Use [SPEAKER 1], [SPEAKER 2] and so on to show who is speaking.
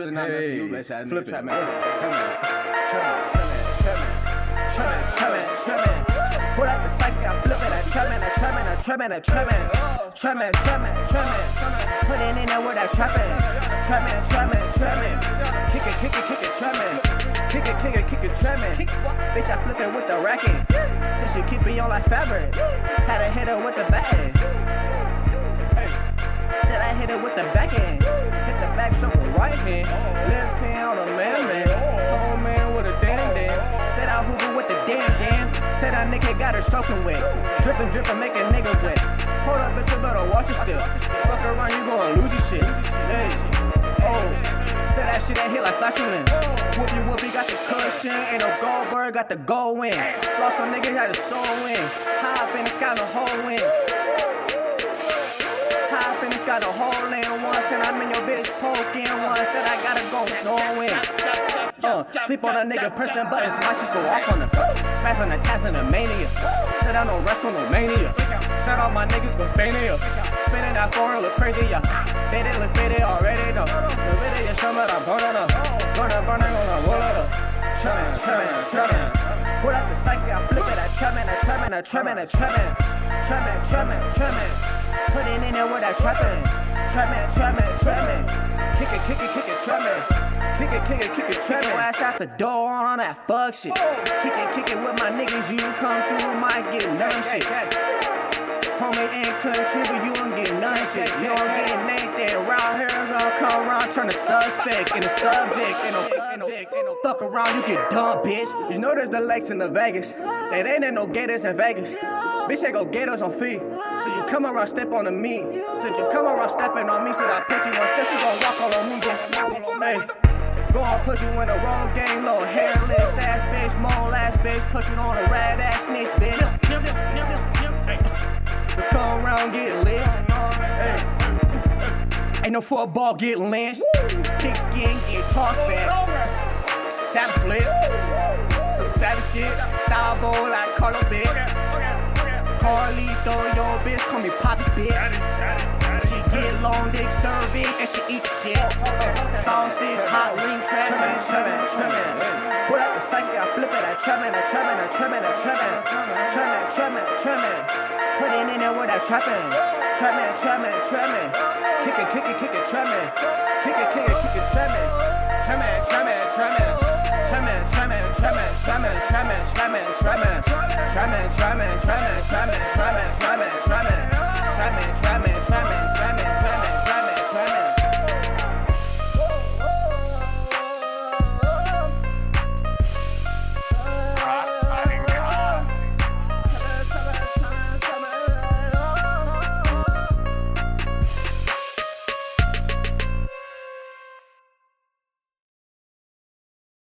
[SPEAKER 1] is not
[SPEAKER 2] Hey,
[SPEAKER 1] nothing new, bitch. ass
[SPEAKER 2] flip it.
[SPEAKER 1] Trap man. Pull out the cypher, I flip it. I trap man, I trap man, I trap man, I trap man, trap man, trap man, trap man. Put it in there with that trap man, trap man, trap man, trap man. Kick it, kick it, kick it, trap man. Kick it, kick it, kick it, trap man. Bitch, I flip it with the racket. So she keep it on like fabric. Had to hit her with the bag. Said I hit it with the back end. Hand. Left hand on the man man. Whole man with a damn damn. Said I hoover with the damn damn. Said that nigga got her soaking wet. Drippin', drippin', make a nigga wet. Hold up, bitch, you better watch your step. Fuck around, you gon' lose your shit. Hey, oh. Said that shit that hit like flatulence. Whoopie whoopie got the cushion. Ain't no Goldberg, got the gold win. Lost some niggas, had a soul win. High up in the sky, no whole win. Up the sky, the hole in one. Said I'm in your bitch poking one. Said I gotta go snowing. Uh, sleep on a nigga person buttons, watch you go off on the Smash on the task in the mania. Said I don't wrestle no mania. Said all my niggas go Spania. Spinning that foreign look crazy, yeah. Faded, look faded already, though. The video, show me I'm burning up. Burning, burning, gonna roll it up. Tremmin', tremmin', tremmin'. Put out the psyche, I flip it, I tremmin', I tremmin', I tremmin', I tremmin'. Tremmin', tremmin', tremmin'. Put it in there with that trappin'. Tremmin', tremmin', tremmin'. Kick it, kick it, kick it, tremmin'. Kick it, kick it, kick it, tremmin'. Ass out the door on that fuck shit. Kick it, kick it with my niggas, you come through, might get none shit. Homie ain't contribute, you don't get none shit. You don't get naked. Around here, gonna come around, turn the suspect in the subject. Ain't no, ain't no fuck around, you get dumb, bitch. You know there's the lakes in the Vegas. They ain't in no gators in Vegas. Bitch ain't go gators on feet. So you come around, step on the meat. Since you come around stepping on me, so I put you one step, you gon' walk all on me. Just, hey. Go on, put you in the wrong game, little hairless ass bitch, mole ass bitch, put you on a rat ass snitch, bitch. We come around get lit. Hey. Ain't no football get lynched. Kick skin get tossed back. Savage flip. Some savage shit. Style bowl like Carlo bitch. Carlito, your bitch, call me Poppy bitch. She get long dick serving and she eat shit. Sausage, hot link, trimmin', trimmin', trimmin'. Pull out the psyche, I flip it, I trimmin', I trimmin', I trimmin', I trimmin', trimmin', trimmin', trimmin'. Put it in there with that trappin', trimmin', trimmin', trimmin'. Kick it, kick it, kick it, trimmin', kick it, kick it, kick it, trimmin', slamming, slamming, slamming, slamming, slamming.